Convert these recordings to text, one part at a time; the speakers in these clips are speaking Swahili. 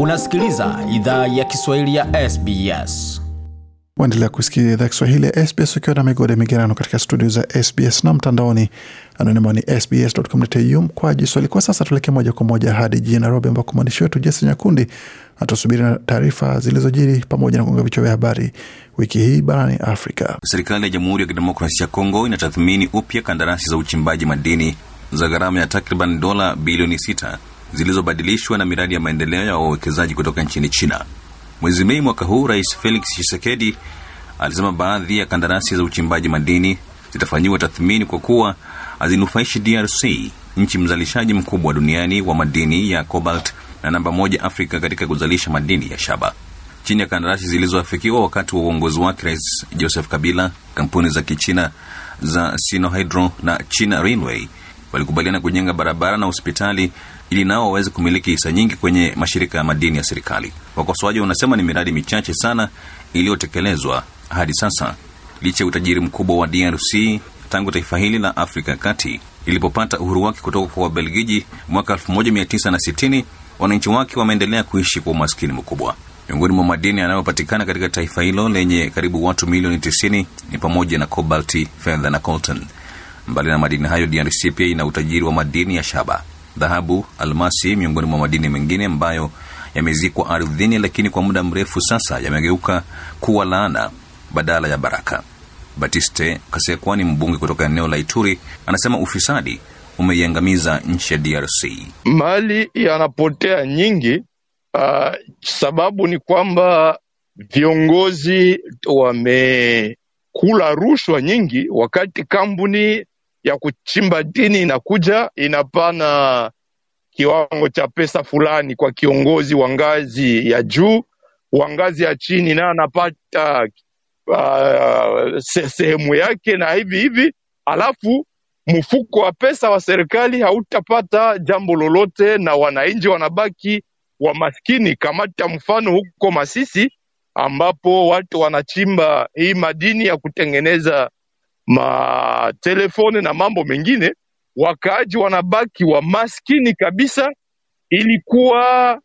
Unasikiliza idhaa ya Kiswahili ya SBS. Waendelea kusikia idhaa Kiswahili ya SBS ukiwa na migode migerano katika studio za SBS na mtandaoni anonema ni sbs.com.au kwa jiswali. Kwa sasa tuelekee moja kwa moja hadi jijini Nairobi ambako mwandishi wetu Jason Nyakundi atusubiri na taarifa zilizojiri pamoja na kuunga vichwa vya habari wiki hii barani Afrika. Serikali ya Jamhuri ya Kidemokrasia ya Kongo inatathmini upya kandarasi za uchimbaji madini za gharama ya takriban dola bilioni sita zilizobadilishwa na miradi ya maendeleo ya wawekezaji kutoka nchini China. Mwezi Mei mwaka huu, Rais Felix Tshisekedi alisema baadhi ya kandarasi za uchimbaji madini zitafanyiwa tathmini kwa kuwa hazinufaishi DRC, nchi mzalishaji mkubwa duniani wa madini ya cobalt na namba moja Afrika katika kuzalisha madini ya shaba. Chini ya kandarasi zilizoafikiwa wakati wa uongozi wake Rais Joseph Kabila, kampuni za Kichina za Sinohydro na China Railway walikubaliana kujenga barabara na hospitali ili nao waweze kumiliki hisa nyingi kwenye mashirika ya madini ya serikali. Wakosoaji wanasema ni miradi michache sana iliyotekelezwa hadi sasa, licha ya utajiri mkubwa wa DRC tangu taifa hili la Afrika ya Kati ilipopata uhuru wake kutoka kwa Wabelgiji mwaka 1960. Wananchi wake wameendelea kuishi kwa umaskini mkubwa. Miongoni mwa madini yanayopatikana katika taifa hilo lenye karibu watu milioni 90 ni pamoja na kobalti, fedha na coltan. Mbali na madini hayo, DRC pia ina utajiri wa madini ya shaba, dhahabu, almasi, miongoni mwa madini mengine ambayo yamezikwa ardhini, lakini kwa muda mrefu sasa yamegeuka kuwa laana badala ya baraka. Batiste Kasekwa ni mbunge kutoka eneo la Ituri, anasema ufisadi umeiangamiza nchi ya DRC. Mali yanapotea nyingi. Uh, sababu ni kwamba viongozi wamekula rushwa nyingi, wakati kampuni ya kuchimba dini inakuja inapana kiwango cha pesa fulani kwa kiongozi wa ngazi ya juu, wa ngazi ya chini naye anapata uh, sehemu yake na hivi hivi, alafu mfuko wa pesa wa serikali hautapata jambo lolote, na wananchi wanabaki wa maskini. Kamata mfano huko Masisi ambapo watu wanachimba hii madini ya kutengeneza matelefoni na mambo mengine, wakaaji wanabaki wa maskini kabisa. Ilikuwa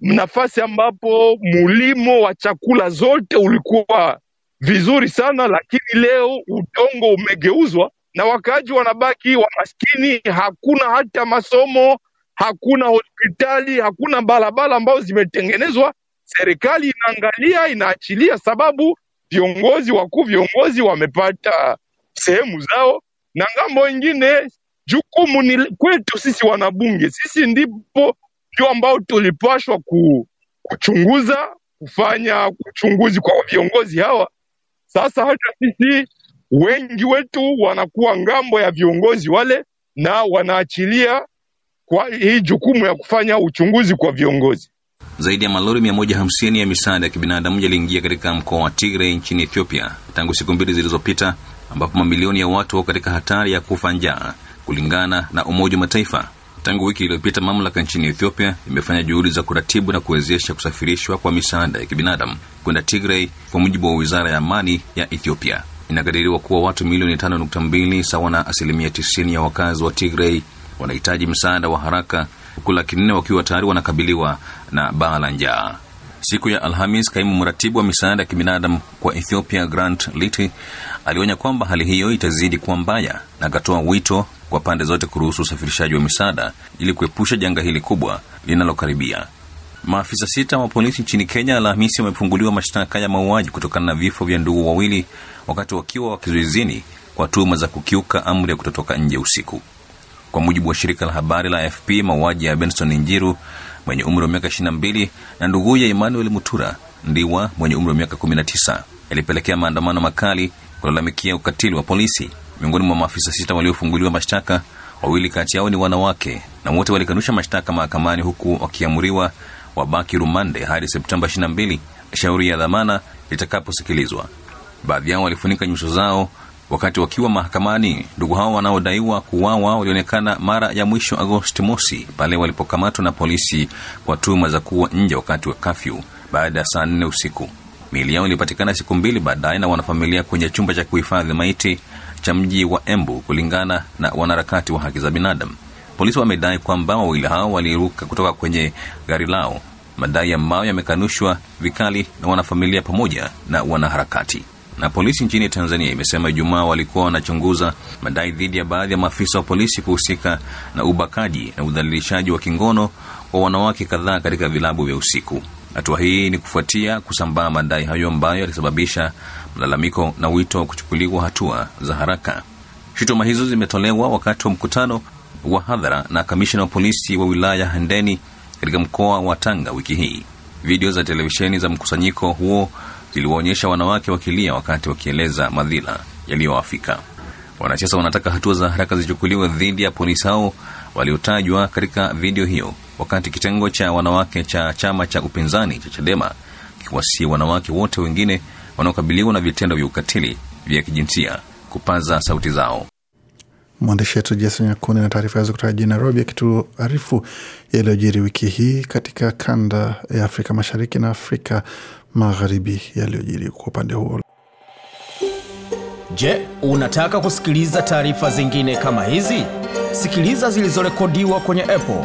nafasi ambapo mulimo wa chakula zote ulikuwa vizuri sana, lakini leo udongo umegeuzwa na wakaaji wanabaki wa maskini. Hakuna hata masomo, hakuna hospitali, hakuna barabara ambazo zimetengenezwa. Serikali inaangalia, inaachilia, sababu viongozi wakuu, viongozi wamepata sehemu zao, na ng'ambo ingine jukumu ni kwetu sisi wanabunge. Sisi ndipo ndio ambao tulipashwa kuchunguza, kufanya uchunguzi kwa viongozi hawa. Sasa hata sisi wengi wetu wanakuwa ng'ambo ya viongozi wale, na wanaachilia kwa hii jukumu ya kufanya uchunguzi kwa viongozi. Zaidi ya malori 150 ya misaada ya kibinadamu yaliingia katika mkoa wa Tigray nchini Ethiopia tangu siku mbili zilizopita, ambapo mamilioni ya watu wako katika hatari ya kufa njaa, kulingana na Umoja wa Mataifa. Tangu wiki iliyopita, mamlaka nchini Ethiopia imefanya juhudi za kuratibu na kuwezesha kusafirishwa kwa misaada ya kibinadamu kwenda Tigray. Kwa mujibu wa wizara ya amani ya Ethiopia, inakadiriwa kuwa watu milioni 5.2 sawa na asilimia 90 ya wakazi wa Tigray wanahitaji msaada wa haraka huku laki nne wakiwa tayari wanakabiliwa na baa la njaa. Siku ya Alhamis, kaimu mratibu wa misaada ya kibinadamu kwa Ethiopia Grant Liti alionya kwamba hali hiyo itazidi kuwa mbaya na akatoa wito kwa pande zote kuruhusu usafirishaji wa misaada ili kuepusha janga hili kubwa linalokaribia. Maafisa sita wa polisi nchini Kenya Alhamisi wamefunguliwa mashtaka ya mauaji kutokana na vifo vya ndugu wawili wakati wakiwa wakizuizini kwa tuhuma za kukiuka amri ya kutotoka nje usiku. Kwa mujibu wa shirika la habari la AFP, mauaji ya Benson Njiru mwenye umri wa miaka 22 na nduguye Emmanuel Mutura Ndiwa mwenye umri wa miaka 19 yalipelekea maandamano makali kulalamikia ukatili wa polisi. Miongoni mwa maafisa sita waliofunguliwa mashtaka, wawili kati yao ni wanawake na wote walikanusha mashtaka mahakamani, huku wakiamuriwa wabaki rumande hadi Septemba 22 shauri ya dhamana litakaposikilizwa. Baadhi yao walifunika nyuso zao wakati wakiwa mahakamani. Ndugu hao wanaodaiwa kuuawa walionekana mara ya mwisho Agosti mosi pale walipokamatwa na polisi kwa tuhuma za kuwa nje wakati wa kafyu baada ya saa nne usiku. Miili yao ilipatikana siku mbili baadaye na wanafamilia kwenye chumba cha kuhifadhi maiti cha mji wa Embu, kulingana na wanaharakati wa haki za binadamu. Polisi wamedai kwamba wawili hao waliruka kutoka kwenye gari lao madai ambayo yamekanushwa vikali na wanafamilia pamoja na wanaharakati. Na polisi nchini Tanzania imesema Ijumaa walikuwa wanachunguza madai dhidi ya baadhi ya maafisa wa polisi kuhusika na ubakaji na udhalilishaji wa kingono kwa wanawake kadhaa katika vilabu vya usiku. Hatua hii ni kufuatia kusambaa madai hayo ambayo yalisababisha malalamiko na wito wa kuchukuliwa hatua za haraka. Shutuma hizo zimetolewa wakati wa mkutano wa hadhara na kamishina wa polisi wa wilaya Handeni katika mkoa wa Tanga wiki hii. Video za televisheni za mkusanyiko huo ziliwaonyesha wanawake wakilia wakati wakieleza madhila yaliyowafika. Wanasiasa wanataka hatua za haraka zichukuliwe dhidi ya polisi hao waliotajwa katika video hiyo, wakati kitengo cha wanawake cha chama cha upinzani cha Chadema kiwasia wanawake wote wengine wanaokabiliwa na vitendo vya ukatili vya kijinsia kupaza sauti zao. Mwandishi wetu Jason Nyakundi na taarifa hizo kutoka jijini Nairobi, akituarifu yaliyojiri wiki hii katika kanda ya Afrika Mashariki na Afrika Magharibi, yaliyojiri kwa upande huo. Je, unataka kusikiliza taarifa zingine kama hizi? Sikiliza zilizorekodiwa kwenye Apple,